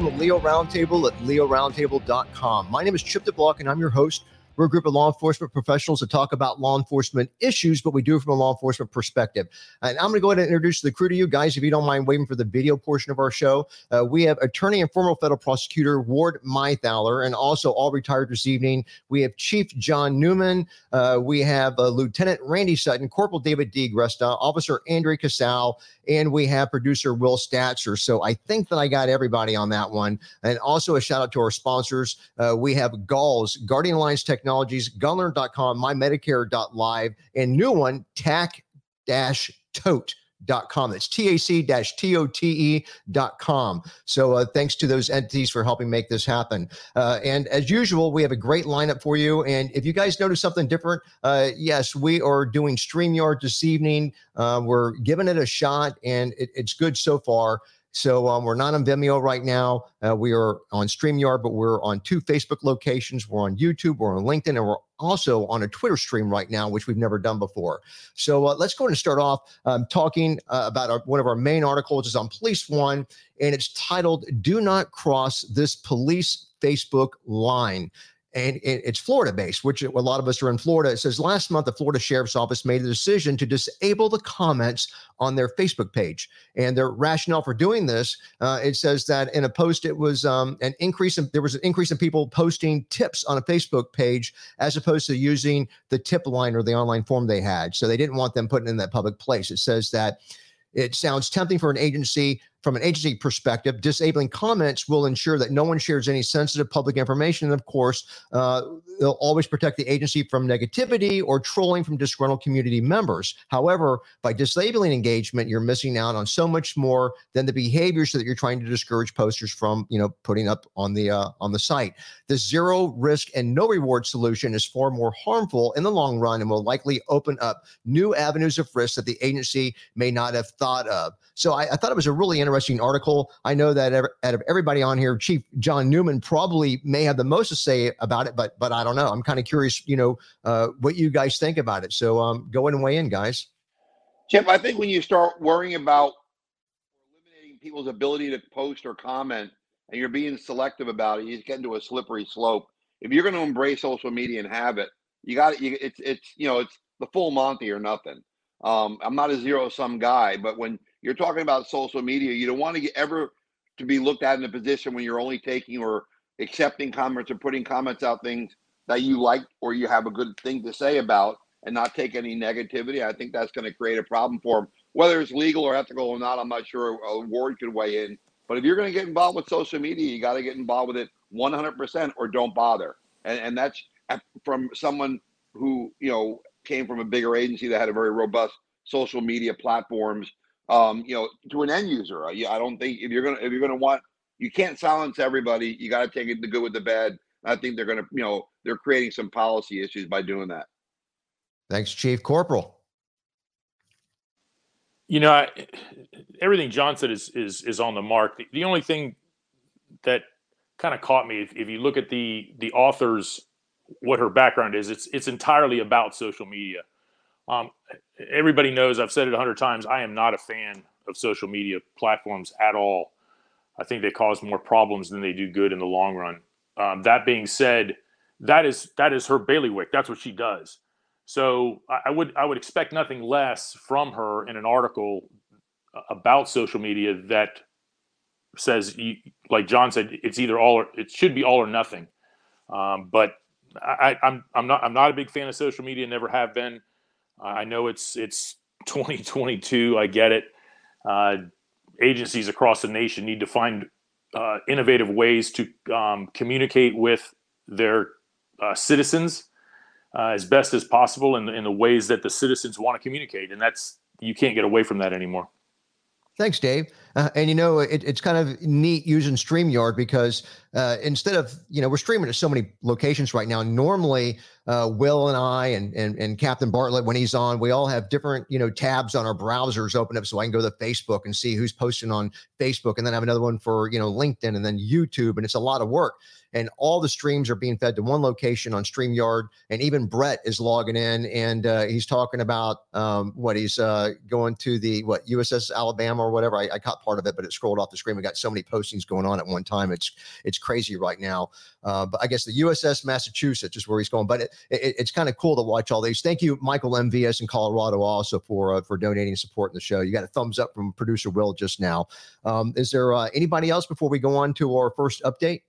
welcome to Leo Roundtable at leoroundtable.com. My name is Chip DeBlock, and I'm your host. We're a group of law enforcement professionals that talk about law enforcement issues, but we do it from a law enforcement perspective. And I'm going to go ahead and introduce the crew to you guys. If you don't mind waiting for the video portion of our show, uh, we have attorney and former federal prosecutor Ward Meythaler, and also all retired this evening. We have Chief John Newman. Uh, we have uh, Lieutenant Randy Sutton, Corporal David D. Gresta, Officer Andre Casal, and we have producer Will Statzer. So I think that I got everybody on that one. And also a shout out to our sponsors. Uh, we have Galls, Guardian Alliance Technologies, gunlearn.com, mymedicare.live, and new one, TAC Tote dot com. That's tac dash tote dot com. So uh, thanks to those entities for helping make this happen. Uh, and as usual, we have a great lineup for you. And if you guys notice something different, uh, yes, we are doing StreamYard this evening. Uh, we're giving it a shot, and it, it's good so far. So um, we're not on Vimeo right now. Uh, we are on StreamYard, but we're on two Facebook locations. We're on YouTube, we're on LinkedIn, and we're also on a Twitter stream right now, which we've never done before. So uh, let's go and start off um, talking uh, about our, one of our main articles is on Police One, and it's titled "Do Not Cross This Police Facebook Line." And it's Florida based, which a lot of us are in Florida. It says last month, the Florida Sheriff's Office made a decision to disable the comments on their Facebook page. And their rationale for doing this, uh, it says that in a post, it was um, an increase in there was an increase in people posting tips on a Facebook page as opposed to using the tip line or the online form they had. So they didn't want them putting in that public place. It says that it sounds tempting for an agency from an agency perspective, disabling comments will ensure that no one shares any sensitive public information. And of course, uh, they'll always protect the agency from negativity or trolling from disgruntled community members. However, by disabling engagement, you're missing out on so much more than the behaviors that you're trying to discourage posters from, you know, putting up on the uh, on the site. The zero risk and no reward solution is far more harmful in the long run and will likely open up new avenues of risk that the agency may not have thought of. So I, I thought it was a really interesting article. I know that out of everybody on here, Chief John Newman probably may have the most to say about it, but but I don't know. I'm kind of curious, you know, uh, what you guys think about it. So um, go in and weigh in, guys. Chip, I think when you start worrying about eliminating people's ability to post or comment, and you're being selective about it, you get into a slippery slope. If you're going to embrace social media and have it, you got it. It's it's you know it's the full Monty or nothing. Um, I'm not a zero sum guy, but when you're talking about social media. You don't want to get ever to be looked at in a position when you're only taking or accepting comments or putting comments out things that you like or you have a good thing to say about and not take any negativity. I think that's going to create a problem for them. Whether it's legal or ethical or not, I'm not sure a ward could weigh in. But if you're going to get involved with social media, you got to get involved with it 100% or don't bother. And, and that's uh, from someone who, you know, came from a bigger agency that had a very robust social media platforms um, you know, to an end user. I, I don't think if you're gonna if you're gonna want, you can't silence everybody. You got to take it the good with the bad. I think they're gonna, you know, they're creating some policy issues by doing that. Thanks, Chief Corporal. You know, I, everything John said is is is on the mark. The, the only thing that kind of caught me, if, if you look at the the author's what her background is, it's it's entirely about social media. Um, everybody knows I've said it a hundred times. I am not a fan of social media platforms at all. I think they cause more problems than they do good in the long run. Um, that being said, that is that is her bailiwick. That's what she does. So I, I would I would expect nothing less from her in an article about social media that says, like John said, it's either all or it should be all or nothing. Um, but I, I'm I'm not I'm not a big fan of social media. Never have been. I know it's it's 2022. I get it. Uh, agencies across the nation need to find uh, innovative ways to um, communicate with their uh, citizens uh, as best as possible in, in the ways that the citizens want to communicate, and that's you can't get away from that anymore. Thanks, Dave. Uh, and you know, it, it's kind of neat using StreamYard because uh, instead of you know we're streaming to so many locations right now. Normally, uh, Will and I and, and and Captain Bartlett when he's on, we all have different you know tabs on our browsers open up so I can go to Facebook and see who's posting on Facebook, and then I have another one for you know LinkedIn and then YouTube, and it's a lot of work and all the streams are being fed to one location on StreamYard. And even Brett is logging in and uh, he's talking about um, what he's uh, going to the what USS Alabama or whatever. I, I, caught part of it, but it scrolled off the screen. We got so many postings going on at one time. It's it's crazy right now. Uh, but I guess the USS Massachusetts is where he's going. But it, it, it's kind of cool to watch all these. Thank you, Michael MVS in Colorado, also for uh, for donating support in the show. You got a thumbs up from producer Will just now. Um, is there uh, anybody else before we go on to our first update?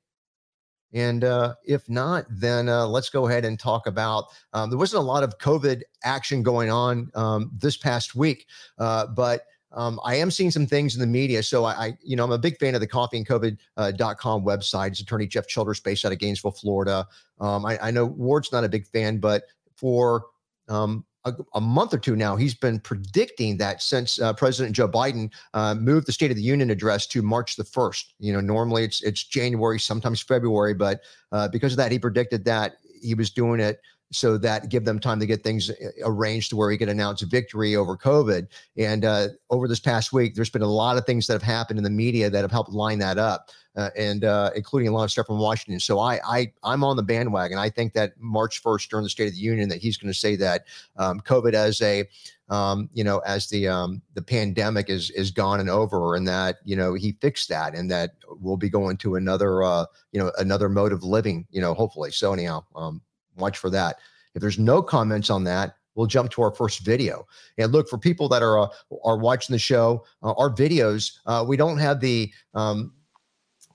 And uh, if not, then uh, let's go ahead and talk about. Um, there wasn't a lot of COVID action going on um, this past week, uh, but um, I am seeing some things in the media. So I, I you know, I'm a big fan of the coffeeandcovid.com uh, website. It's attorney Jeff Childers based out of Gainesville, Florida. Um, I, I, know Ward's not a big fan, but for um, a, a, month or two now, he's been predicting that since uh, President Joe Biden uh, moved the State of the Union address to March the first. You know, normally it's it's January, sometimes February, but uh, because of that, he predicted that he was doing it so that give them time to get things uh, arranged to where he could announce victory over COVID. And uh, over this past week, there's been a lot of things that have happened in the media that have helped line that up uh, and uh, including a lot of stuff from Washington. So I, I I'm on the bandwagon. I think that March 1st during the State of the Union that he's going to say that um, COVID as a um, you know, as the um, the pandemic is is gone and over, and that you know he fixed that, and that we'll be going to another uh, you know another mode of living, you know, hopefully. So anyhow, um, watch for that. If there's no comments on that, we'll jump to our first video. And look for people that are uh, are watching the show, uh, our videos. Uh, we don't have the um,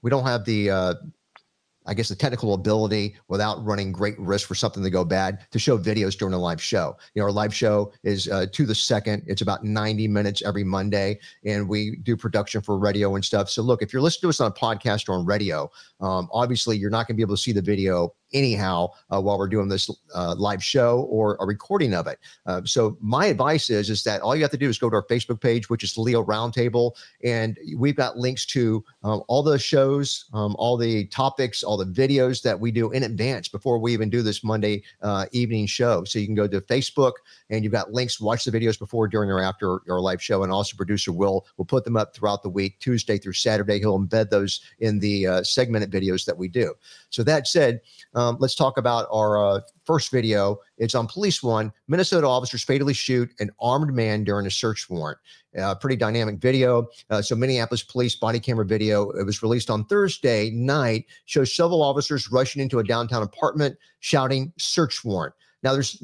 we don't have the uh, I guess the technical ability without running great risk for something to go bad to show videos during a live show. You know, our live show is uh, to the second. It's about 90 minutes every Monday, and we do production for radio and stuff. So, look, if you're listening to us on a podcast or on radio, um, obviously you're not going to be able to see the video anyhow uh, while we're doing this uh, live show or a recording of it. Uh, so my advice is is that all you have to do is go to our Facebook page, which is Leo Roundtable, and we've got links to um, all the shows, um, all the topics, all the videos that we do in advance before we even do this Monday uh, evening show. So you can go to Facebook and you've got links. Watch the videos before, during, or after our live show, and also producer Will will put them up throughout the week, Tuesday through Saturday. He'll embed those in the uh, segmented videos that we do. So that said. Um, let's talk about our uh, first video. It's on Police One. Minnesota officers fatally shoot an armed man during a search warrant. Uh, pretty dynamic video. Uh, so, Minneapolis police body camera video. It was released on Thursday night. Shows several officers rushing into a downtown apartment, shouting "search warrant." Now, there's,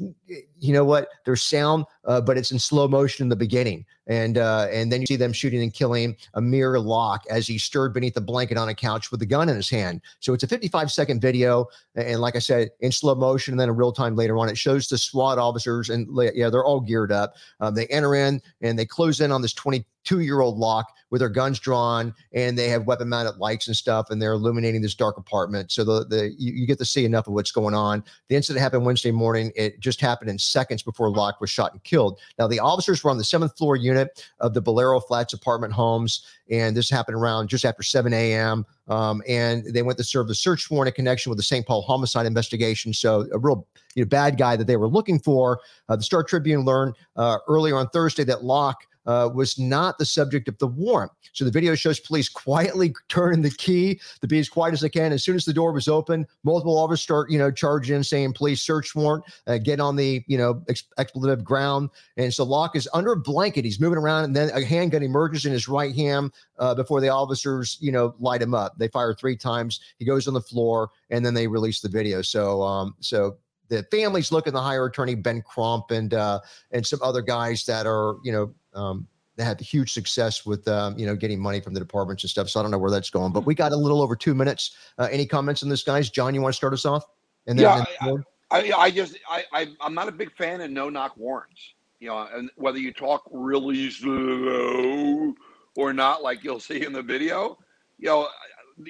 you know what? There's sound, uh, but it's in slow motion in the beginning, and uh, and then you see them shooting and killing Amir Locke as he stirred beneath a blanket on a couch with a gun in his hand. So it's a 55 second video, and like I said, in slow motion, and then in real time later on, it shows the SWAT officers, and yeah, they're all geared up. Um, they enter in and they close in on this 22 year old Locke with their guns drawn and they have weapon mounted lights and stuff and they're illuminating this dark apartment. So the, the you, you, get to see enough of what's going on. The incident happened Wednesday morning. It just happened in seconds before Locke was shot and killed. Now, the officers were on the seventh floor unit of the Bolero Flats apartment homes. And this happened around just after 7 a.m. Um, and they went to serve the search warrant in connection with the St. Paul homicide investigation. So a real you know, bad guy that they were looking for. Uh, the Star Tribune learned uh, earlier on Thursday that Locke uh, was not the subject of the warrant. So the video shows police quietly turning the key to be as quiet as they can. As soon as the door was open, multiple officers start, you know, charging in, saying, "Police search warrant, uh, get on the, you know, ex- expletive ground." And so Locke is under a blanket. He's moving around, and then a handgun emerges in his right hand uh, before the officers, you know, light him up. They fire three times. He goes on the floor, and then they release the video. So, um, so the families looking the hire attorney Ben Crump and uh, and some other guys that are you know um, they had huge success with um, you know getting money from the departments and stuff. So I don't know where that's going, but we got a little over two minutes. Uh, any comments on this, guys? John, you want to start us off? And then, yeah, then I, I, I, just I, I I'm not a big fan of no knock warrants. You know, and whether you talk really slow or not, like you'll see in the video, you know,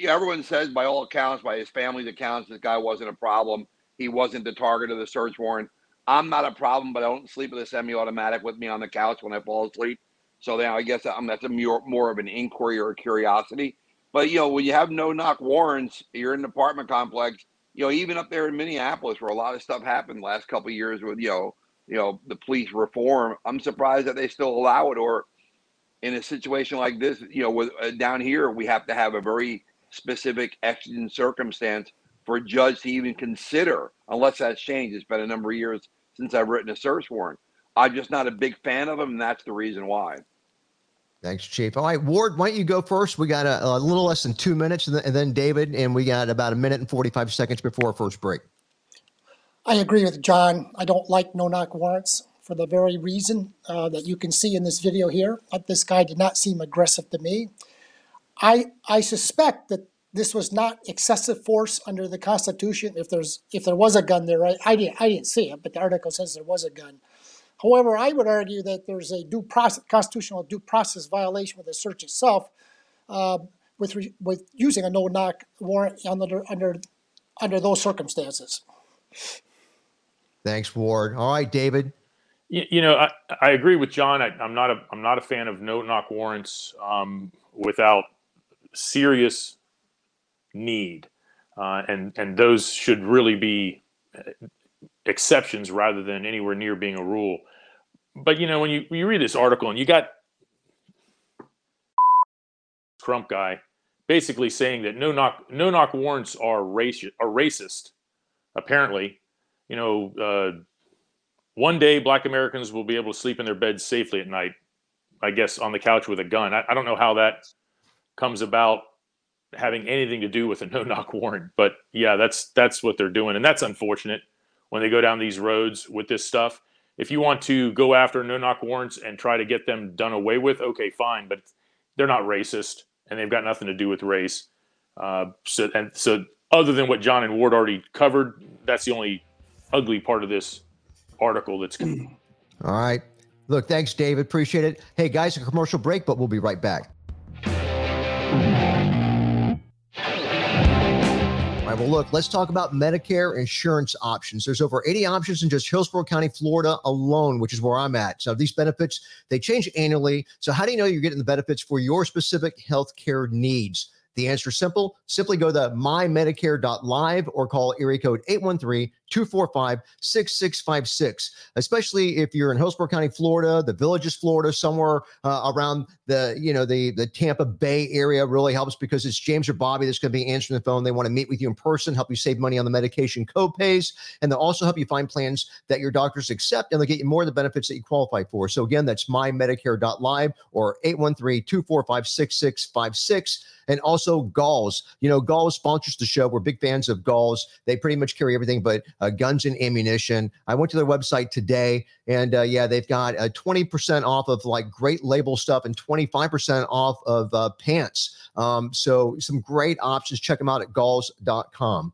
everyone says by all accounts, by his family's accounts, this guy wasn't a problem. He wasn't the target of the search warrant. I'm not a problem, but I don't sleep with a semi-automatic with me on the couch when I fall asleep. So then I guess um, that's a more, more of an inquiry or a curiosity. But you know, when you have no knock warrants, you're in an apartment complex. You know, even up there in Minneapolis, where a lot of stuff happened last couple years with you know, you know, the police reform. I'm surprised that they still allow it. Or in a situation like this, you know, with uh, down here, we have to have a very specific exigent circumstance for a judge to even consider, unless that's changed. It's been a number of years since I've written a search warrant. I'm just not a big fan of them, and that's the reason why. Thanks, Chief. All right, Ward, why don't you go first? We got a, a little less than two minutes, and then, and then, David, and we got about a minute and 45 seconds before our first break. I agree with John. I don't like no knock warrants for the very reason uh, that you can see in this video here. Uh, this guy did not seem aggressive to me. I I suspect that this was not excessive force under the Constitution. If there's if there was a gun there, I, I didn't I didn't see it, but the article says there was a gun. However, I would argue that there's a due process, constitutional due process violation with the search itself, uh, with re, with using a no knock warrant under under under those circumstances. Thanks, Ward. All right, David. You, you know, I, I agree with John. I, am not a I'm not a fan of no knock warrants um, without serious need, uh, and and those should really be uh, exceptions rather than anywhere near being a rule. But you know, when you when you read this article and you got Crump guy basically saying that no knock no knock warrants are racist are racist. Apparently, you know, uh, one day black Americans will be able to sleep in their beds safely at night. I guess on the couch with a gun. I, I don't know how that comes about having anything to do with a no knock warrant. But yeah, that's that's what they're doing, and that's unfortunate when they go down these roads with this stuff. If you want to go after no knock warrants and try to get them done away with, okay, fine, but they're not racist and they've got nothing to do with race. Uh, so and so, other than what John and Ward already covered, that's the only ugly part of this article that's. All right. Look, thanks, David. Appreciate it. Hey, guys, a commercial break, but we'll be right back. Right, well, look, let's talk about Medicare insurance options. There's over 80 options in just Hillsborough County, Florida alone, which is where I'm at. So these benefits, they change annually. So how do you know you're getting the benefits for your specific health care needs? The answer is simple. Simply go to mymedicare.live or call area code 813 245 6656, especially if you're in Hillsborough County, Florida, the Villages, Florida, somewhere uh, around the, you know, the, the Tampa Bay area really helps because it's James or Bobby that's going to be answering the phone. They want to meet with you in person, help you save money on the medication co-pays, and they'll also help you find plans that your doctors accept, and they'll get you more of the benefits that you qualify for. So again, that's mymedicare.live or 813 245 6656 and also Galls. You know, Galls sponsors the show. We're big fans of Galls. They pretty much carry everything but uh, guns and ammunition. I went to their website today, and uh, yeah, they've got a 20% off of like great label stuff and 25% off of uh, pants. Um, so some great options. Check them out at galls.com.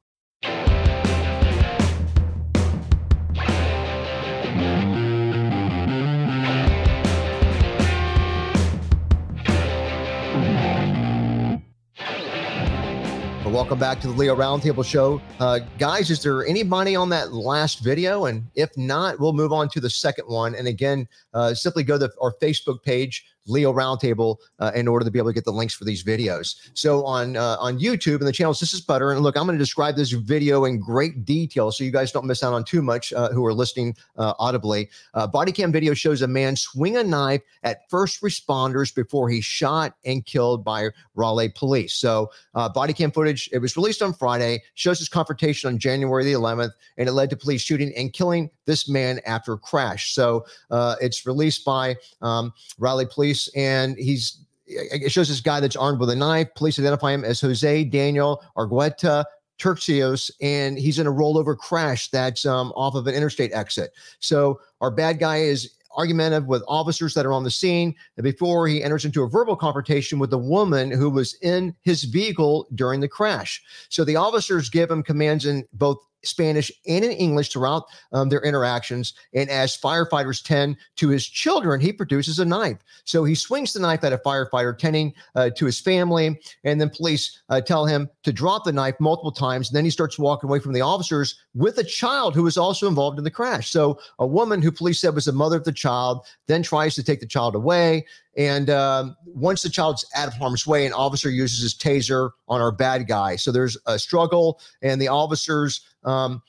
welcome back to the Leo Roundtable Show. Uh, guys, is there any money on that last video? And if not, we'll move on to the second one. And again, uh, simply go to our Facebook page, Leo Roundtable uh, in order to be able to get the links for these videos. So on uh, on YouTube and the channels, this is Butter. And look, I'm going to describe this video in great detail so you guys don't miss out on too much uh, who are listening uh, audibly. Uh, body cam video shows a man swing a knife at first responders before he shot and killed by Raleigh police. So uh, body cam footage, it was released on Friday, shows his confrontation on January the 11th, and it led to police shooting and killing this man after a crash. So it's released by um, Raleigh police police, and he's it shows this guy that's armed with a knife. Police identify him as Jose Daniel Argueta Turcios, and he's in a rollover crash that's um, off of an interstate exit. So our bad guy is argumentative with officers that are on the scene before he enters into a verbal confrontation with the woman who was in his vehicle during the crash. So the officers give him commands in both Spanish and in English throughout um, their interactions. And as firefighters tend to his children, he produces a knife. So he swings the knife at a firefighter, tending uh, to his family. And then police uh, tell him to drop the knife multiple times. And then he starts walking away from the officers with a child who was also involved in the crash. So a woman who police said was the mother of the child then tries to take the child away. And um, once the child's out of harm's way, an officer uses his taser on our bad guy. So there's a struggle, and the officers. Um,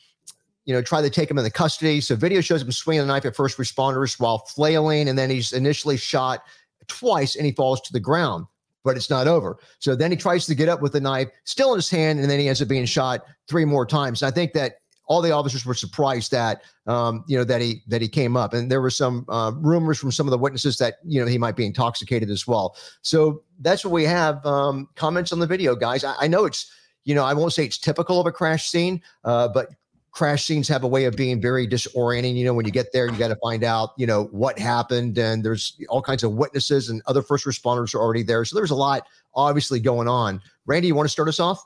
you know, try to take him into custody. So video shows him swinging a knife at first responders while flailing, and then he's initially shot twice and he falls to the ground but it's not over. So then he tries to get up with the knife still in his hand, and then he ends up being shot three more times. And I think that all the officers were surprised that um, you know that he that he came up, and there were some uh, rumors from some of the witnesses that you know he might be intoxicated as well. So that's what we have. Um, comments on the video, guys. I, I know it's you know I won't say it's typical of a crash scene, uh, but crash scenes have a way of being very disorienting. You know, when you get there, you got to find out, you know, what happened. And there's all kinds of witnesses and other first responders are already there. So there's a lot obviously going on. Randy, you want to start us off?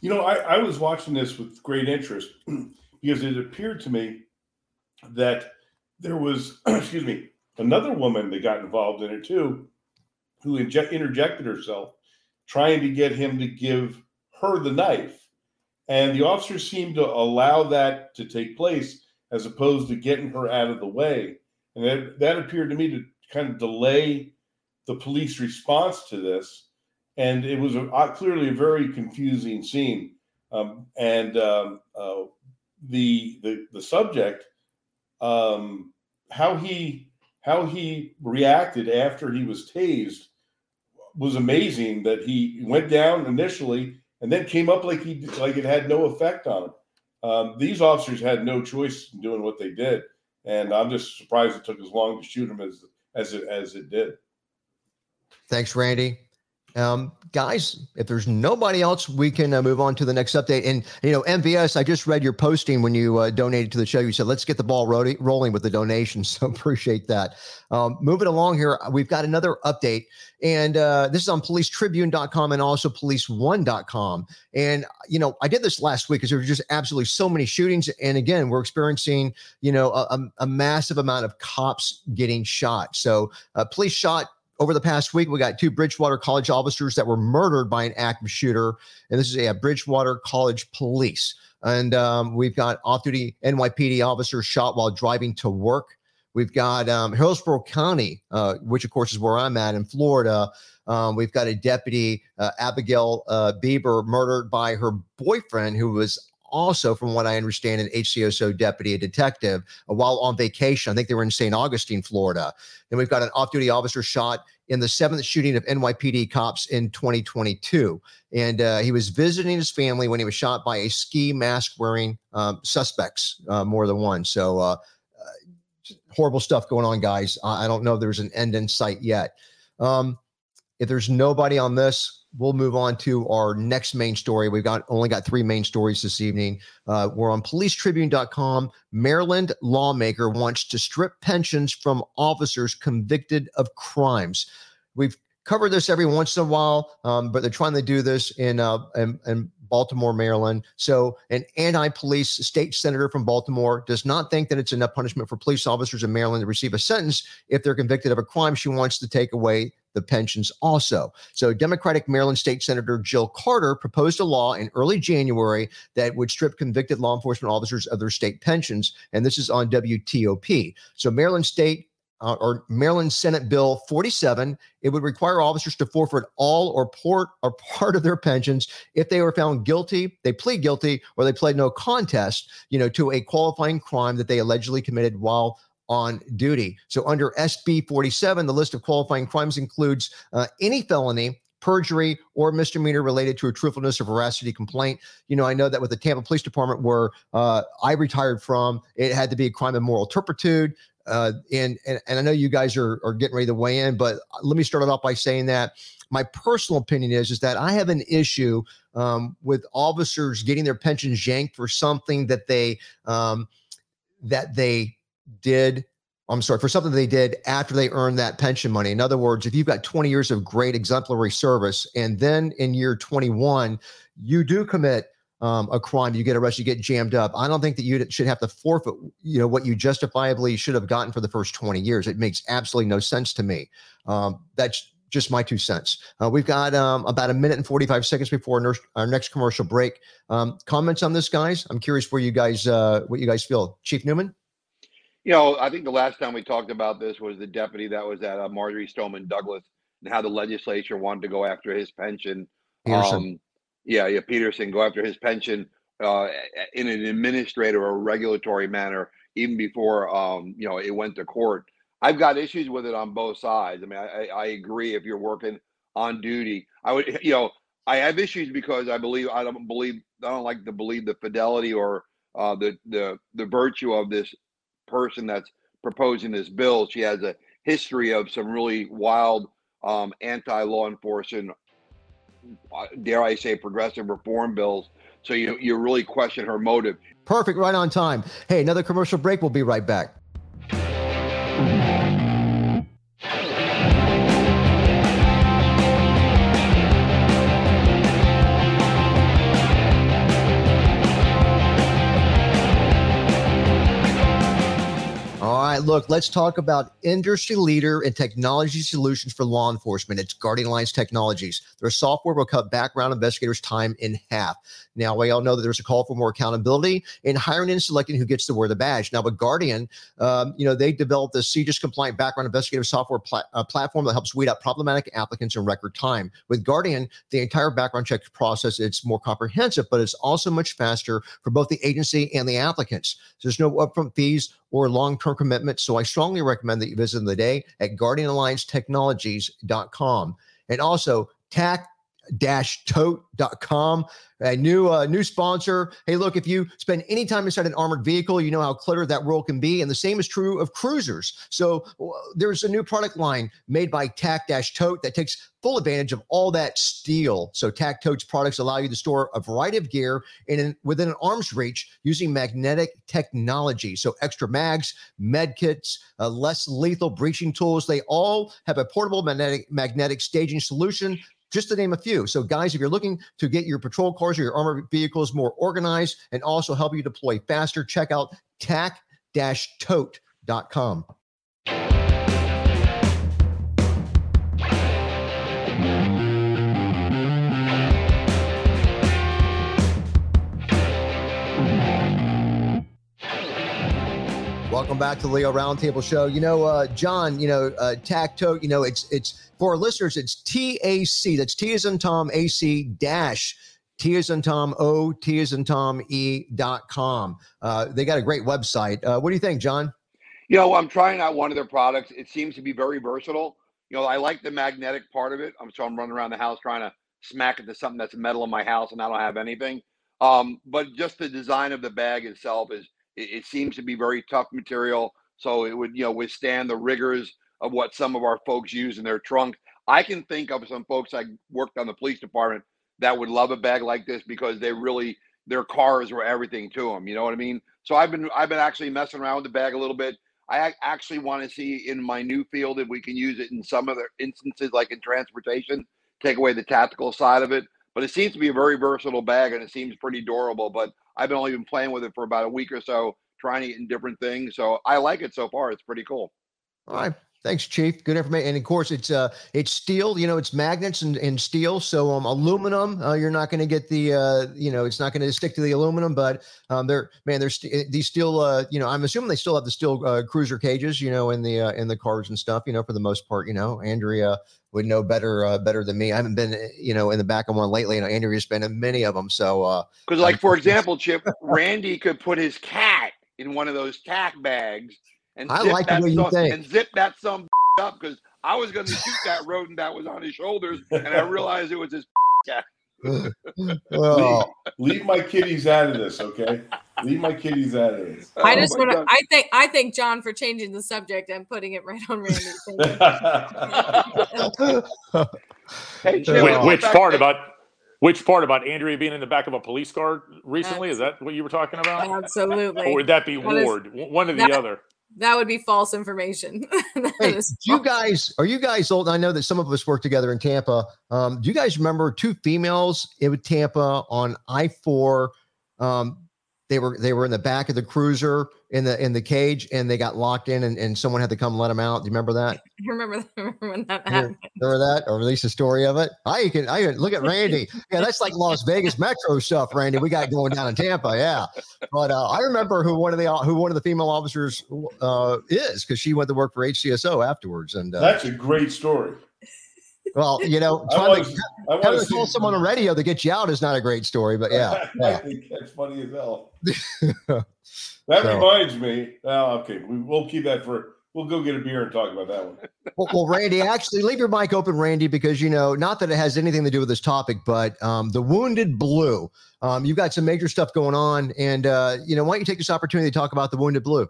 You know, I, I was watching this with great interest because it appeared to me that there was, excuse me, another woman that got involved in it too, who interjected herself, trying to get him to give her the knife and the officers seemed to allow that to take place as opposed to getting her out of the way. And that, that appeared to me to kind of delay the police response to this. And it was a, clearly a very confusing scene. Um, and um, uh, the, the the subject, um, how he how he reacted after he was tased was amazing. That he went down initially and then came up like he like it had no effect on him. Um, these officers had no choice in doing what they did, and I'm just surprised it took as long to shoot him as as it as it did. Thanks, Randy. Um, guys, if there's nobody else, we can uh, move on to the next update. And, you know, MVS, I just read your posting when you uh, donated to the show. You said, let's get the ball ro- rolling with the donations. So appreciate that. Um, moving along here, we've got another update. And uh, this is on policetribune.com and also police1.com. And, you know, I did this last week because there were just absolutely so many shootings. And again, we're experiencing, you know, a, a massive amount of cops getting shot. So uh, police shot over the past week, we got two Bridgewater College officers that were murdered by an active shooter. And this is a, Bridgewater College police. And um, we've got off duty NYPD officers shot while driving to work. We've got um, Hillsborough County, uh, which of course is where I'm at in Florida. Um, we've got a deputy, uh, Abigail uh, Bieber, murdered by her boyfriend, who was also, from what I understand, an HCSO deputy, a detective, uh, while on vacation. I think they were in St. Augustine, Florida. Then we've got an off duty officer shot in the seventh shooting of NYPD cops in 2022. And uh, he was visiting his family when he was shot by a ski mask wearing um, suspects, uh, more than one. So, uh, uh horrible stuff going on, guys. I don't know if there's an end in sight yet. Um, if there's nobody on this, we'll move on to our next main story. We've got only got three main stories this evening. Uh, we're on policetribune.com. Maryland lawmaker wants to strip pensions from officers convicted of crimes. We've covered this every once in a while, um, but they're trying to do this in, uh, in, in Baltimore, Maryland. So, an anti police state senator from Baltimore does not think that it's enough punishment for police officers in Maryland to receive a sentence if they're convicted of a crime. She wants to take away the pensions also. So, Democratic Maryland State Senator Jill Carter proposed a law in early January that would strip convicted law enforcement officers of their state pensions. And this is on WTOP. So, Maryland State uh, or Maryland Senate Bill 47, it would require officers to forfeit all or port or part of their pensions if they were found guilty, they plead guilty, or they pled no contest, you know, to a qualifying crime that they allegedly committed while on duty. So under SB 47, the list of qualifying crimes includes uh, any felony, perjury, or misdemeanor related to a truthfulness or veracity complaint. You know, I know that with the Tampa Police Department, where uh, I retired from, it had to be a crime of moral turpitude. Uh, and, and and I know you guys are are getting ready to weigh in, but let me start it off by saying that my personal opinion is is that I have an issue um, with officers getting their pensions yanked for something that they um, that they did I'm sorry, for something they did after they earned that pension money. In other words, if you've got 20 years of great exemplary service and then in year 21, you do commit um, a crime, you get arrested, you get jammed up. I don't think that you should have to forfeit, you know, what you justifiably should have gotten for the first 20 years. It makes absolutely no sense to me. Um, that's just my two cents. Uh, we've got um, about a minute and 45 seconds before our next commercial break. Um, comments on this, guys? I'm curious where you guys, uh, what you guys feel. Chief Newman? You know, I think the last time we talked about this was the deputy that was at uh, Marjory Stoneman Douglas and how the legislature wanted to go after his pension. Peterson. Um, yeah, yeah, Peterson go after his pension uh, in an administrative or regulatory manner, even before um, you know it went to court. I've got issues with it on both sides. I mean, I, I agree if you're working on duty, I would, you know, I have issues because I believe I don't believe I don't like to believe the fidelity or uh, the the the virtue of this person that's proposing this bill. She has a history of some really wild um, anti-law enforcement, uh, dare I say, progressive reform bills. So you you really question her motive. Perfect, right on time. Hey, another commercial break. We'll be right back. Look, let's talk about industry leader in technology solutions for law enforcement. It's Guardian Alliance Technologies. Their software will cut background investigators' time in half. Now, we all know that there's a call for more accountability in hiring and selecting who gets to wear the badge. Now, with Guardian, um, you know, they developed the CJIS compliant background investigative software pla- uh, platform that helps weed out problematic applicants in record time. With Guardian, the entire background check process, it's more comprehensive, but it's also much faster for both the agency and the applicants. There's no upfront fees or long-term commitment. So I strongly recommend that you visit them today at guardianalliancetechnologies.com. And also tac tote.com a new uh, new sponsor. Hey look if you spend any time inside an armored vehicle you know how cluttered that world can be and the same is true of cruisers. So uh, there's a new product line made by tac Dash tote that takes full advantage of all that steel. So tac tote's products allow you to store a variety of gear in an, within an arm's reach using magnetic technology. So extra mags med kits uh, less lethal breaching tools they all have a portable magnetic magnetic staging solution just to name a few. So, guys, if you're looking to get your patrol cars or your armored vehicles more organized and also help you deploy faster, check out tac-tote.com. Welcome back to the Leo Roundtable Show. You know, uh, John, you know, uh, Tacto, you know, it's it's for our listeners, it's TAC. That's T as in Tom, AC dash T as in Tom, O, T as in Tom, E dot com. Uh, they got a great website. Uh, what do you think, John? You know, I'm trying out one of their products. It seems to be very versatile. You know, I like the magnetic part of it. I'm so I'm running around the house trying to smack it to something that's metal in my house and I don't have anything. Um, but just the design of the bag itself is it, it seems to be very tough material, so it would you know withstand the rigors of what some of our folks use in their trunk. I can think of some folks I worked on the police department that would love a bag like this because they really their cars were everything to them. You know what I mean? So I've been I've been actually messing around with the bag a little bit. I actually want to see in my new field if we can use it in some other instances, like in transportation, take away the tactical side of it. But it seems to be a very versatile bag and it seems pretty durable. But I've only been playing with it for about a week or so, trying it in different things. So I like it so far. It's pretty cool. All right. Thanks, Chief. Good information. And of course, it's uh, it's steel. You know, it's magnets and, and steel. So um, aluminum, uh, you're not going to get the uh, you know, it's not going to stick to the aluminum. But um, they're man, there's st- these steel. Uh, you know, I'm assuming they still have the steel uh, cruiser cages. You know, in the uh, in the cars and stuff. You know, for the most part. You know, Andrea would know better uh, better than me. I haven't been you know in the back of one lately, and Andrea's been in many of them. So uh, because, like for example, Chip, Randy could put his cat in one of those tack bags and I zip like the that way you some, think. and zip that some up because I was going to shoot that rodent that was on his shoulders, and I realized it was his cat. oh, Leave my kitties out of this, okay? Leave my kitties out of this. I Oh just my want to. I think. I thank John for changing the subject and putting it right on Randy. Thank you. Hey, Chip, Which, going which back part to- about which part about Andrea being in the back of a police car recently? Is that what you were talking about? Absolutely. Or would that be That is- Ward? W- One or the that- other. That would be false information. Hey, you guys are you guys old? I know that some of us work together in Tampa. Um, do you guys remember two females in Tampa on I four? Um, they were they were in the back of the cruiser in the in the cage and they got locked in and, and someone had to come let them out. Do you remember that? I remember, that- remember when that You happened. Remember that, or at least a story of it? I can, I can look at Randy. Yeah, that's like Las Vegas Metro stuff, Randy. We got going down in Tampa, yeah. But uh, I remember who one of the who one of the female officers uh, is because she went to work for HCSO afterwards. And uh, That's a great story. well, you know, I trying to, I having want to call someone on radio to get you out is not a great story. But yeah, I yeah. think that's funny as hell. That So- reminds me. Oh, okay, we, we'll keep that for. We'll go get a beer and talk about that one. Well, well, Randy, actually, leave your mic open, Randy, because you know, not that it has anything to do with this topic, but um, the Wounded Blue. Um, you've got some major stuff going on, and uh, you know, why don't you take this opportunity to talk about the Wounded Blue?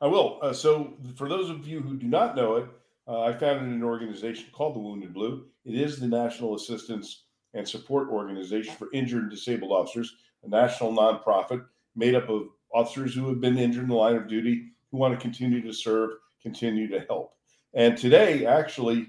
I will. Uh, so, for those of you who do not know it, uh, I founded an organization called the Wounded Blue. It is the national assistance and support organization for injured and disabled officers, a national nonprofit made up of officers who have been injured in the line of duty who want to continue to serve, continue to help. And today, actually,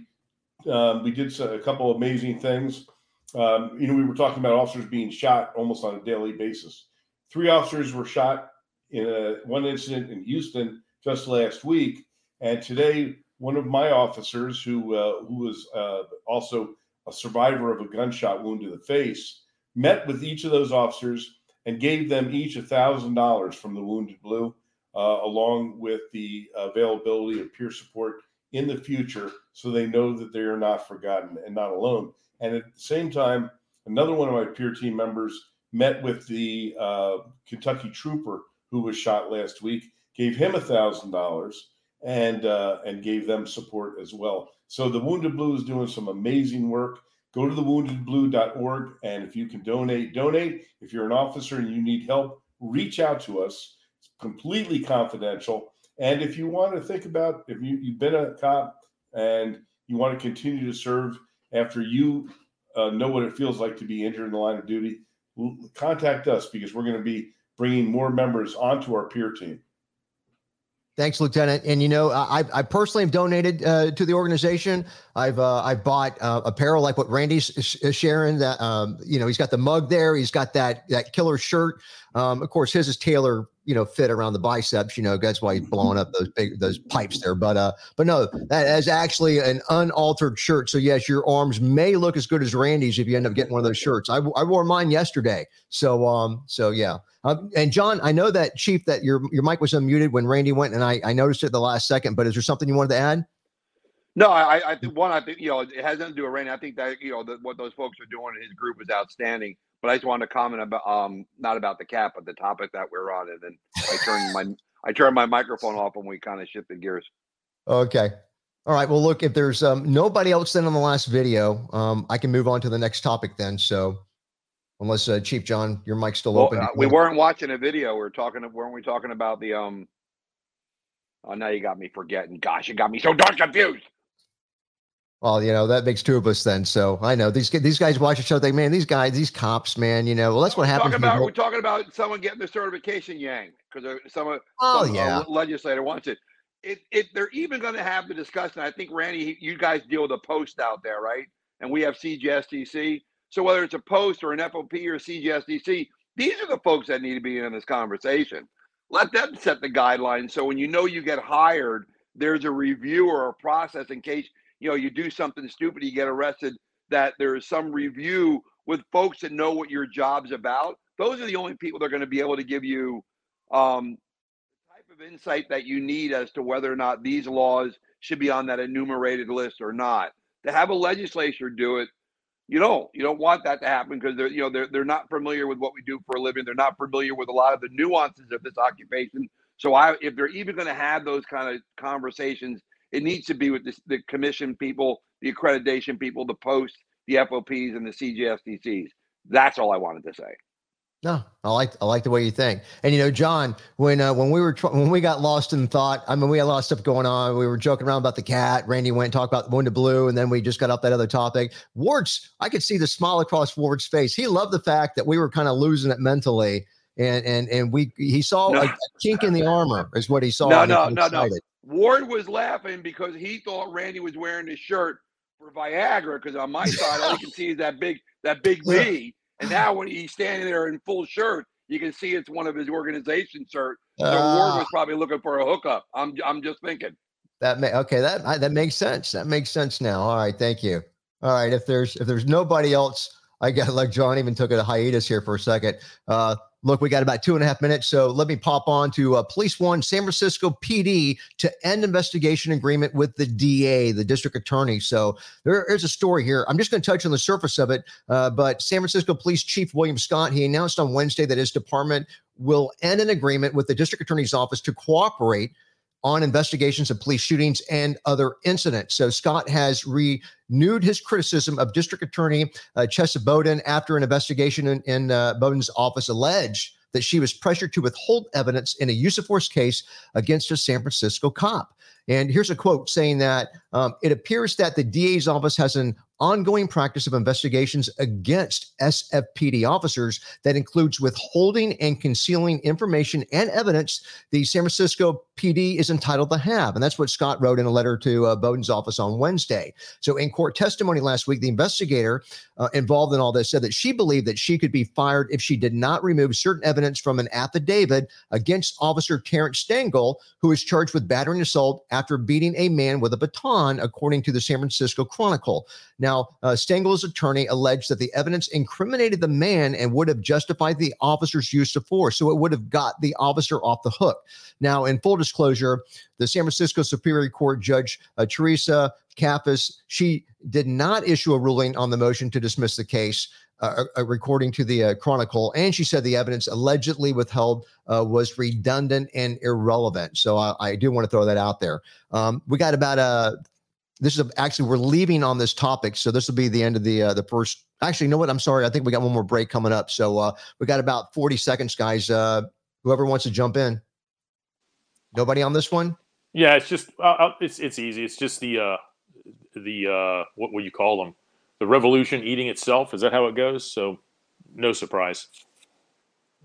um, we did a couple amazing things. Um, you know, we were talking about officers being shot almost on a daily basis. Three officers were shot in a, one incident in Houston just last week, and today one of my officers, who uh, who was uh, also a survivor of a gunshot wound to the face, met with each of those officers and gave them each a thousand dollars from the Wounded Blue, uh, along with the availability of peer support in the future, so they know that they are not forgotten and not alone. And at the same time, another one of my peer team members met with the uh, Kentucky trooper who was shot last week, gave him a thousand dollars, and uh, and gave them support as well. So the Wounded Blue is doing some amazing work. Go to thewoundedblue.org, and if you can donate, donate. If you're an officer and you need help, reach out to us. It's completely confidential. And if you want to think about if you, you've been a cop and you want to continue to serve after you uh, know what it feels like to be injured in the line of duty, contact us because we're going to be bringing more members onto our peer team. Thanks, Lieutenant. And you know, I, I personally have donated uh, to the organization. I've uh, I've bought uh, apparel like what Randy's sharing. That um, you know, he's got the mug there. He's got that that killer shirt. Um, of course, his is tailor, you know, fit around the biceps. You know, that's why he's blowing up those big those pipes there. But uh, but no, that is actually an unaltered shirt. So yes, your arms may look as good as Randy's if you end up getting one of those shirts. I, I wore mine yesterday. So um, so yeah. Um, and John, I know that Chief that your your mic was unmuted when Randy went, and I I noticed it the last second. But is there something you wanted to add? No, I, I think one, I think you know, it has nothing to do with Randy. I think that you know that what those folks are doing in his group is outstanding. But I just wanted to comment about um not about the cap, but the topic that we're on, and then I turned my I turned my microphone off and we kind of shifted gears. Okay. All right. Well, look, if there's um, nobody else then on the last video, um, I can move on to the next topic then. So, unless uh, Chief John, your mic's still Well, open. uh, we weren't watching a video. We were talking. weren't we talking about the um? Oh, now you got me forgetting. Gosh, you got me so darn confused. Well, you know that makes two of us then. So I know these these guys watch the show. They man, these guys, these cops, man. You know, well, that's what happens. Talking about we're talking about someone getting the certification yanked because some oh some, uh, yeah, legislator wants it. It, it. They're even going to have the discussion. I think Randy, you guys deal with a post out there, right? And we have CJSTC. So whether it's a post or an FOP or CJSTC, these are the folks that need to be in this conversation. Let them set the guidelines. So when you know you get hired, there's a review or a process in case you know you do something stupid, you get arrested. That there is some review with folks that know what your job's about. Those are the only people that are going to be able to give you um, the type of insight that you need as to whether or not these laws should be on that enumerated list or not. To have a legislature do it, you don't. You don't want that to happen because they're you know they're they're not familiar with what we do for a living. They're not familiar with a lot of the nuances of this occupation. So I, if they're even going to have those kind of conversations, it needs to be with this, the commission people, the accreditation people, the posts, the FOPs, and the CJSTCs. That's all I wanted to say. no, I like I like the way you think. And you know, John, when uh, when we were tr- when we got lost in thought, I mean, we had a lot of stuff going on. We were joking around about the cat. Randy went and talked about the Wounded Blue, and then we just got off that other topic. Ward's, I could see the smile across Ward's face. He loved the fact that we were kind of losing it mentally. And and and we he saw No. a, a kink in the armor is what he saw. No, no, no, no. excited. Ward was laughing because he thought Randy was wearing his shirt for Viagra. Because on my side, all you can see is that big that big V. And now when he's standing there in full shirt, You can see it's one of his organization shirts. So Ah. Ward was probably looking for a hookup. I'm I'm just thinking. That may okay. That I- that makes sense. That makes sense now. All right, thank you. All right, if there's if there's nobody else, I got like John even took a hiatus here for a second. Uh, look, we got about two and a half minutes, so let me pop on to uh, Police One, San Francisco PD to end investigation agreement with the DA, the district attorney. So there is a story here. I'm just going to touch on the surface of it, uh, but San Francisco Police Chief William Scott he announced on Wednesday that his department will end an agreement with the district attorney's office to cooperate on investigations of police shootings and other incidents. So Scott has renewed his criticism of District Attorney uh, Chesa Boudin after an investigation in, in uh, Boudin's office alleged that she was pressured to withhold evidence in a use of force case against a San Francisco cop. And here's a quote saying that um, it appears that the DA's office has an ongoing practice of investigations against SFPD officers that includes withholding and concealing information and evidence the San Francisco PD is entitled to have. And that's what Scott wrote in a letter to uh, Boudin's office on Wednesday. So, in court testimony last week, the investigator uh, involved in all this said that she believed that she could be fired if she did not remove certain evidence from an affidavit against Officer Terrence Stengel, who is charged with battery and assault after beating a man with a baton, according to the San Francisco Chronicle. Now, uh, Stengel's attorney alleged that the evidence incriminated the man and would have justified the officer's use of force. So it would have got the officer off the hook. Now, in full disclosure, the San Francisco Superior Court Judge uh, Teresa Caffese, she did not issue a ruling on the motion to dismiss the case. Uh, uh, according to the uh, Chronicle, and she said the evidence allegedly withheld uh, was redundant and irrelevant. So I, I do want to throw that out there. Um, we got about this is actually we're leaving on this topic so this will be the end of the uh, the first actually you know what i'm sorry i think we got one more break coming up so uh we got about 40 seconds guys uh whoever wants to jump in nobody on this one Yeah, it's just uh, uh, it's it's easy. It's just the uh, the uh, what will you call them? The revolution eating itself. Is that how it goes? So, no surprise.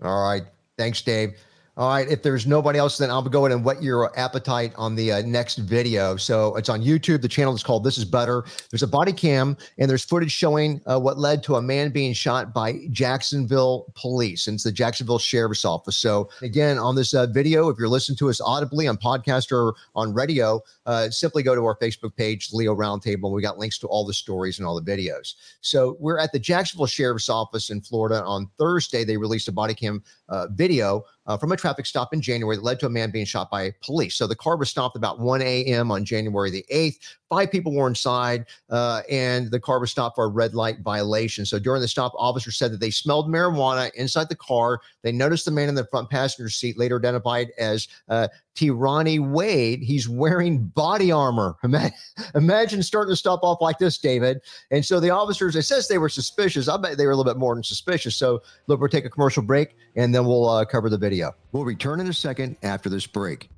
all right thanks dave all right if there's nobody else then i'll go ahead and whet your appetite on the uh, next video. So it's on youtube. The channel is called this is better there's a body cam and there's footage showing uh, what led to a man being shot by jacksonville police and it's the jacksonville sheriff's office. So again on this uh, video if you're listening to us audibly on podcast or on radio uh, simply go to our facebook page leo roundtable we got links to all the stories and all the videos. So we're at the jacksonville sheriff's office in florida. On thursday they released a body cam uh, video uh, from a traffic stop in January that led to a man being shot by police. So the car was stopped about 1 a.m. on January the 8th. Five people were inside, uh, and the car was stopped for a red light violation. So during the stop, officers said that they smelled marijuana inside the car. They noticed the man in the front passenger seat, later identified as uh, Tirani Wade. He's wearing body armor. Imagine starting to stop off like this, David. And so the officers, it says they were suspicious. I bet they were a little bit more than suspicious. So look, we'll take a commercial break and then we'll uh, cover the video. We'll return in a second after this break.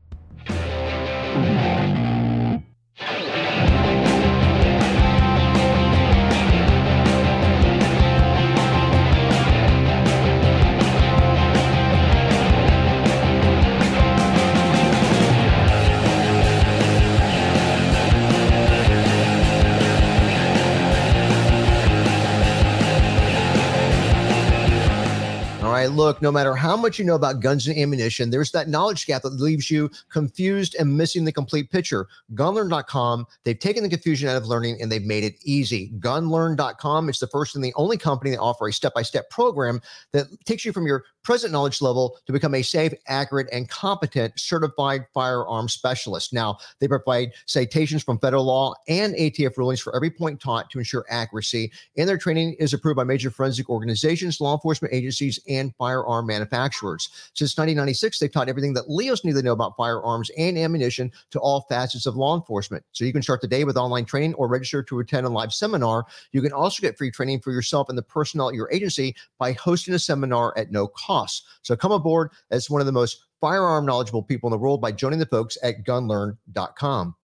Right, look, no matter how much you know about guns and ammunition, there's that knowledge gap that leaves you confused and missing the complete picture. Gunlearn.com, they've taken the confusion out of learning and they've made it easy. Gunlearn.com is the first and the only company that offer a step-by-step program that takes you from your present knowledge level to become a safe, accurate, and competent certified firearm specialist. Now, they provide citations from federal law and ATF rulings for every point taught to ensure accuracy, and their training is approved by major forensic organizations, law enforcement agencies, and firearm manufacturers. Since 1996, they've taught everything that Leos need to know about firearms and ammunition to all facets of law enforcement. So you can start the day with online training or register to attend a live seminar. You can also get free training for yourself and the personnel at your agency by hosting a seminar at no cost. So come aboard as one of the most firearm knowledgeable people in the world by joining the folks at gunlearn.com.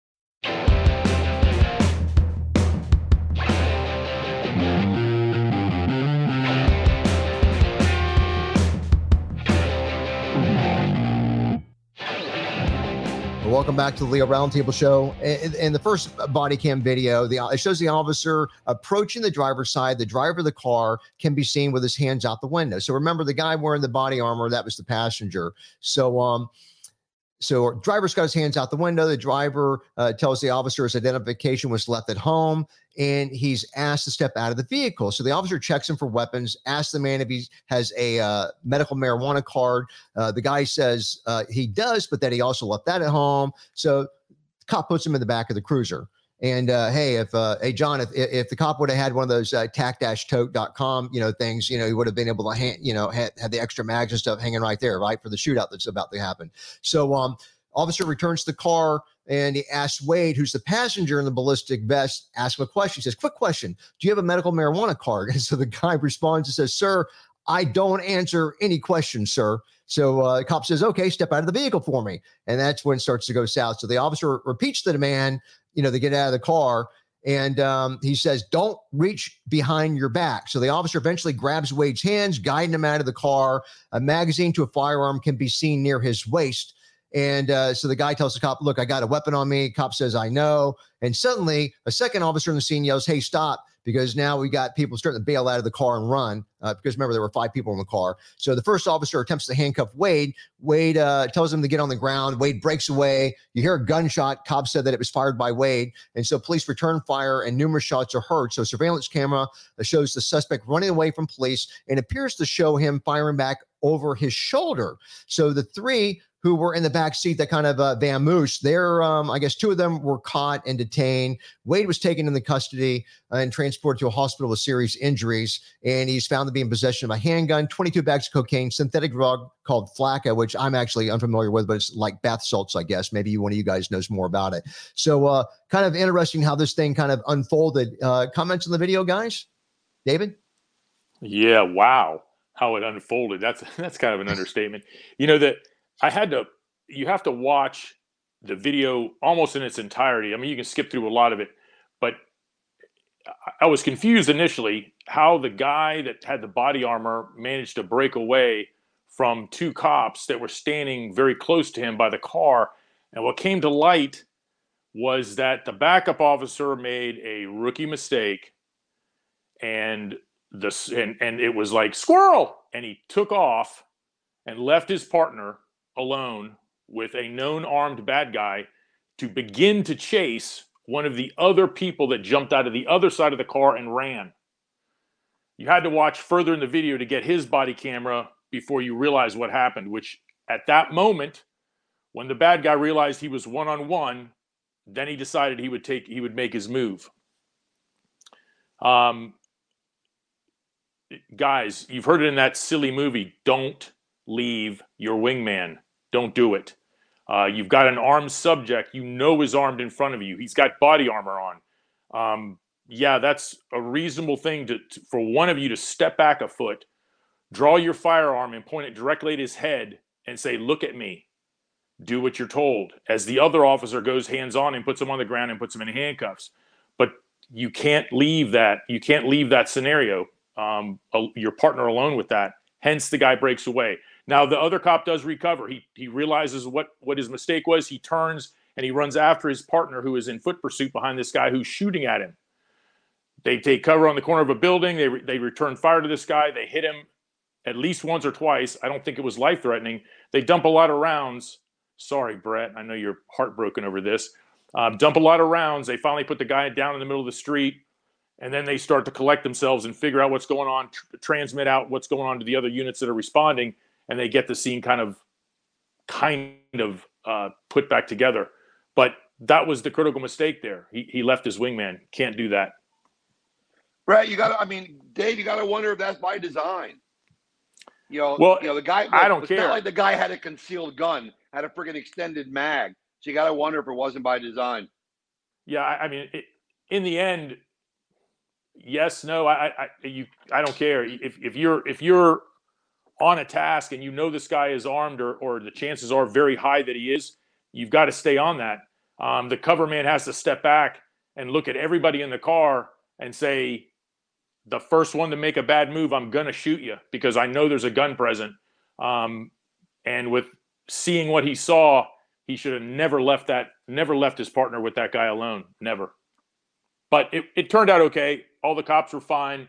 Welcome back to the Leo Roundtable Show. In, in, the first body cam video, the, it shows the officer approaching the driver's side. The driver of the car can be seen with his hands out the window. So remember, the guy wearing the body armor that was the passenger. So um, so driver's got his hands out the window. The driver uh, tells the officer his identification was left at home, and he's asked to step out of the vehicle. So the officer checks him for weapons, asks the man if he has a uh, medical marijuana card. Uh, the guy says uh, he does, but that he also left that at home. So cop puts him in the back of the cruiser. And uh, hey, if uh, hey John, if if the cop would have had one of those uh, tac-tote.com, you know, things, you know, he would have been able to, hand, you know, had, had the extra mags and stuff hanging right there, right, for the shootout that's about to happen. So, um, officer returns to the car and he asks Wade, who's the passenger in the ballistic vest, ask him a question. He says, "Quick question: Do you have a medical marijuana card?" And so the guy responds and says, "Sir, I don't answer any questions, sir." So uh, the cop says, "Okay, step out of the vehicle for me," and that's when it starts to go south. So the officer repeats the demand. you know, they get out of the car. And um, he says, Don't reach behind your back. So the officer eventually grabs Wade's hands, guiding him out of the car. A magazine to a firearm can be seen near his waist. And uh, so the guy tells the cop, Look, I got a weapon on me. Cop says, I know. And suddenly, a second officer in the scene yells, Hey, stop because now we got people starting to bail out of the car and run. Uh, because remember, there were five people in the car. So the first officer attempts to handcuff Wade. Wade uh, tells him to get on the ground. Wade breaks away. You hear a gunshot. Cobb said that it was fired by Wade. And so police return fire and numerous shots are heard. So surveillance camera uh, shows the suspect running away from police and appears to show him firing back over his shoulder. So the three who were in the back seat that kind of uh, vamoose. There, um, I guess two of them were caught and detained. Wade was taken into custody uh, and transported to a hospital with serious injuries, and he's found to be in possession of a handgun, 22 bags of cocaine, synthetic drug called Flakka, which I'm actually unfamiliar with, but it's like bath salts, I guess. Maybe one of you guys knows more about it. So, uh, kind of interesting how this thing kind of unfolded. Uh, comments on the video, guys? David? Yeah, wow, how it unfolded. That's that's kind of an understatement. You know that I had to. You have to watch the video almost in its entirety. I mean, you can skip through a lot of it, but I was confused initially how the guy that had the body armor managed to break away from two cops that were standing very close to him by the car. And what came to light was that the backup officer made a rookie mistake and this and, and it was like squirrel and he took off and left his partner alone with a known armed bad guy to begin to chase one of the other people that jumped out of the other side of the car and ran. You had to watch further in the video to get his body camera before you realize what happened, which at that moment, when the bad guy realized he was one on one, then he decided he would take he would make his move. Um, guys, you've heard it in that silly movie. Don't leave your wingman. Don't do it. Uh, you've got an armed subject. You know is armed in front of you. He's got body armor on. Um, yeah, that's a reasonable thing to, to, for one of you to step back a foot, draw your firearm and point it directly at his head and say, "Look at me." Do what you're told. As the other officer goes hands on and puts him on the ground and puts him in handcuffs, but you can't leave that. You can't leave that scenario. Um, your partner alone with that. Hence, the guy breaks away. Now the other cop does recover. He he realizes what what his mistake was. He turns and he runs after his partner who is in foot pursuit behind this guy who's shooting at him. They take cover on the corner of a building. They re, they return fire to this guy. They hit him at least once or twice. I don't think it was life threatening. They dump a lot of rounds. Sorry, Brett. I know you're heartbroken over this. Um, dump a lot of rounds. They finally put the guy down in the middle of the street, and then they start to collect themselves and figure out what's going on, tr- transmit out what's going on to the other units that are responding and they get the scene kind of kind of uh, put back together. But that was the critical mistake there. He, he left his wingman. Can't do that. Right. You got to, I mean, Dave, you got to wonder if that's by design. You know, well, you know, the guy, look, I don't it's care. not like the guy had a concealed gun, had a freaking extended mag. So you got to wonder if it wasn't by design. Yeah. I, I mean, it, in the end, yes, no, I, I, you, I don't care if, if you're, if you're on a task and you know this guy is armed or, or the chances are very high that he is, you've got to stay on that. Um, the cover man has to step back and look at everybody in the car and say, the first one to make a bad move, I'm going to shoot you because I know there's a gun present. Um, and with seeing what he saw, he should have never left that, never left his partner with that guy alone. Never. But it, it turned out okay. All the cops were fine.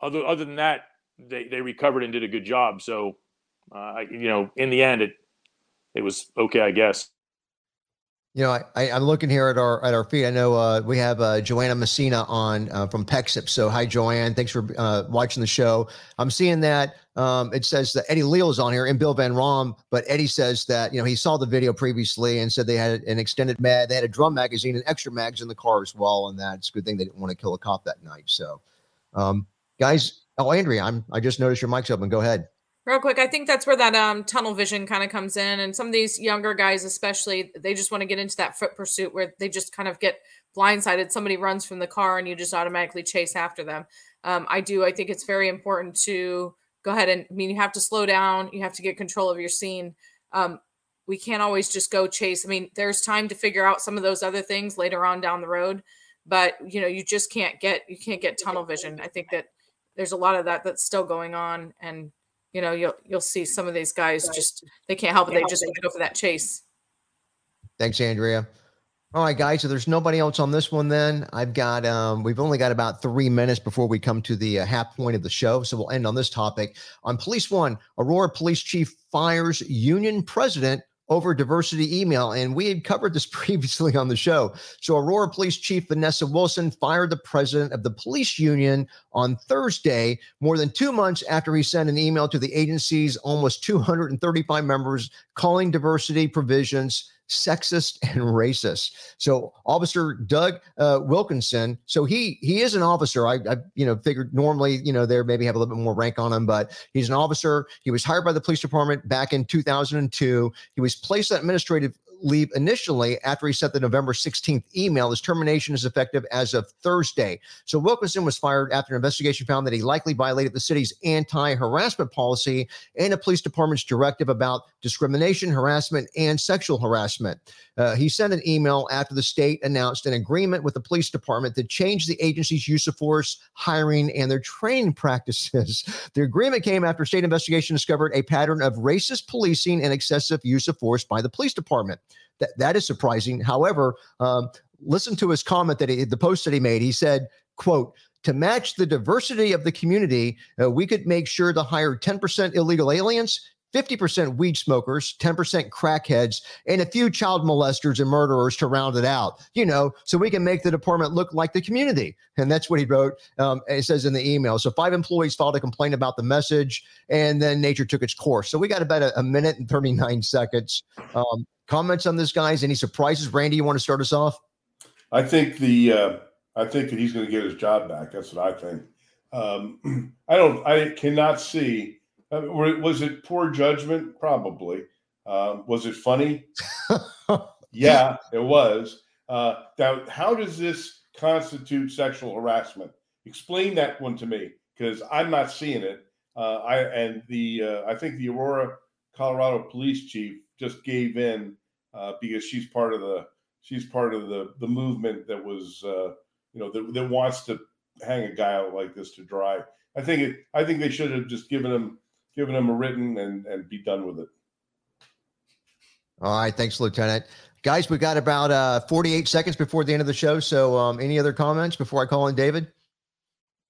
Other other than that, they, they recovered and did a good job. So, uh, you know, in the end, it it was okay, I guess. You know, I, I'm looking here at our at our feed. I know uh, we have uh, Joanna Messina on uh, from Pexip. So hi, Joanne. Thanks for uh, watching the show. I'm seeing that um, it says that Eddie Leal is on here and Bill Van Rom, but Eddie says that you know he saw the video previously and said they had an extended mag. They had a drum magazine and extra mags in the car as well, and that's a good thing they didn't want to kill a cop that night. So, um, guys, oh Andrea, I'm I just noticed your mic's open. Go ahead. Real quick, I think that's where that um, tunnel vision kind of comes in, and some of these younger guys, especially, they just want to get into that foot pursuit where they just kind of get blindsided. Somebody runs from the car, and you just automatically chase after them. Um, I do. I think it's very important to go ahead and. I mean, you have to slow down. You have to get control of your scene. Um, we can't always just go chase. I mean, there's time to figure out some of those other things later on down the road, but you know, you just can't get you can't get tunnel vision. I think that there's a lot of that that's still going on, and you know you'll you'll see some of these guys just they can't help it. They just go for that chase. Thanks andrea. All right guys so there's nobody else on this one then. I've got um we've only got about three minutes before we come to the uh, half point of the show so we'll end on this topic. On police one aurora police chief fires union president over diversity email. And we had covered this previously on the show. So, Aurora Police Chief Vanessa Wilson fired the president of the police union on Thursday, more than two months after he sent an email to the agency's almost 235 members calling diversity provisions sexist and racist. So Officer Doug uh, Wilkinson, so he he is an officer. I, I you know figured normally you know there maybe have a little bit more rank on him, but he's an officer. He was hired by the police department back in 2002. He was placed on administrative leave initially after he sent the November 16th email. His termination is effective as of Thursday. So Wilkinson was fired after an investigation found that he likely violated the city's anti harassment policy and a police department's directive about discrimination, harassment, and sexual harassment. Uh, he sent an email after the state announced an agreement with the police department to change the agency's use of force, hiring, and their training practices. the agreement came after state investigation discovered a pattern of racist policing and excessive use of force by the police department. That, that is surprising. However, um, listen to his comment that he, the post that he made. He said, quote, to match the diversity of the community, uh, we could make sure to hire 10% illegal aliens, 50% weed smokers, 10% crackheads, and a few child molesters and murderers to round it out, you know, so we can make the department look like the community. And that's what he wrote. Um, it says in the email. So five employees filed a complaint about the message, and then nature took its course. So we got about a, a minute and 39 seconds. Um, comments on this, guys? Any surprises? Randy, you want to start us off? I think the uh, I think that he's going to get his job back. That's what I think. Um, I don't. I cannot see uh, was it poor judgment? Probably. Uh, was it funny? yeah, it was. Uh, now, how does this constitute sexual harassment? Explain that one to me, because I'm not seeing it. Uh, I and the uh, I think the Aurora, Colorado police chief just gave in uh, because she's part of the she's part of the the movement that was you know that, that wants to hang a guy out like this to dry. I think it. I think they should have just given him giving them a written and and be done with it. All right, thanks, Lieutenant. Guys, we've got about uh, 48 seconds before the end of the show. So, um, any other comments before I call in David?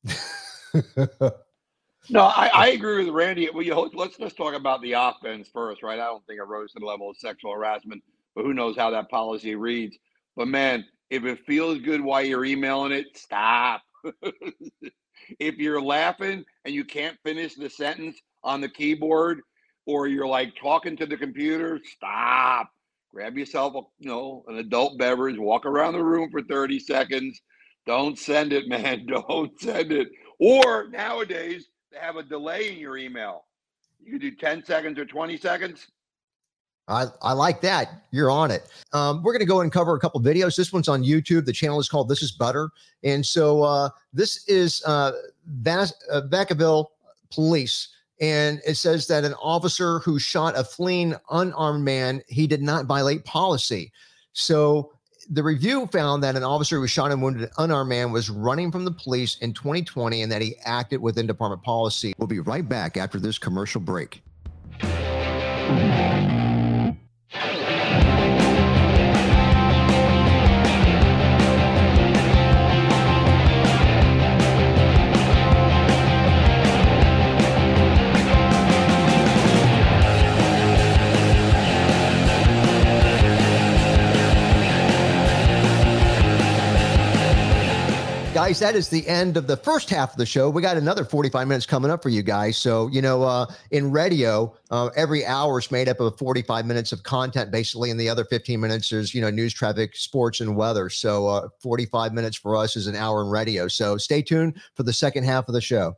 no, I, I, agree with Randy. Well, you let's let's talk about the offense first, right? I don't think it rose to the level of sexual harassment, but who knows how that policy reads. But man, if it feels good while you're emailing it, stop. if you're laughing and you can't finish the sentence, on the keyboard or you're like talking to the computer, stop. Grab yourself a you know an adult beverage, walk around the room for 30 seconds. Don't send it, man. Don't send it. Or nowadays they have a delay in your email. You can do 10 seconds or 20 seconds. I, I like that. You're on it. Um, we're going to go and cover a couple videos. This one's on YouTube. The channel is called This Is Butter. And so uh, this is uh, Vas- uh, Vacaville Police and it says that an officer who shot a fleeing unarmed man he did not violate policy. So the review found that an officer who shot and wounded an unarmed man was running from the police in 2020 and that he acted within department policy. We'll be right back after this commercial break guys, that is the end of the first half of the show. We got another 45 minutes coming up for you guys. So, you know, uh, in radio, uh, every hour is made up of 45 minutes of content, basically, and the other 15 minutes is, you know, news, traffic, sports, and weather. So, uh, 45 minutes for us is an hour in radio. So, stay tuned for the second half of the show.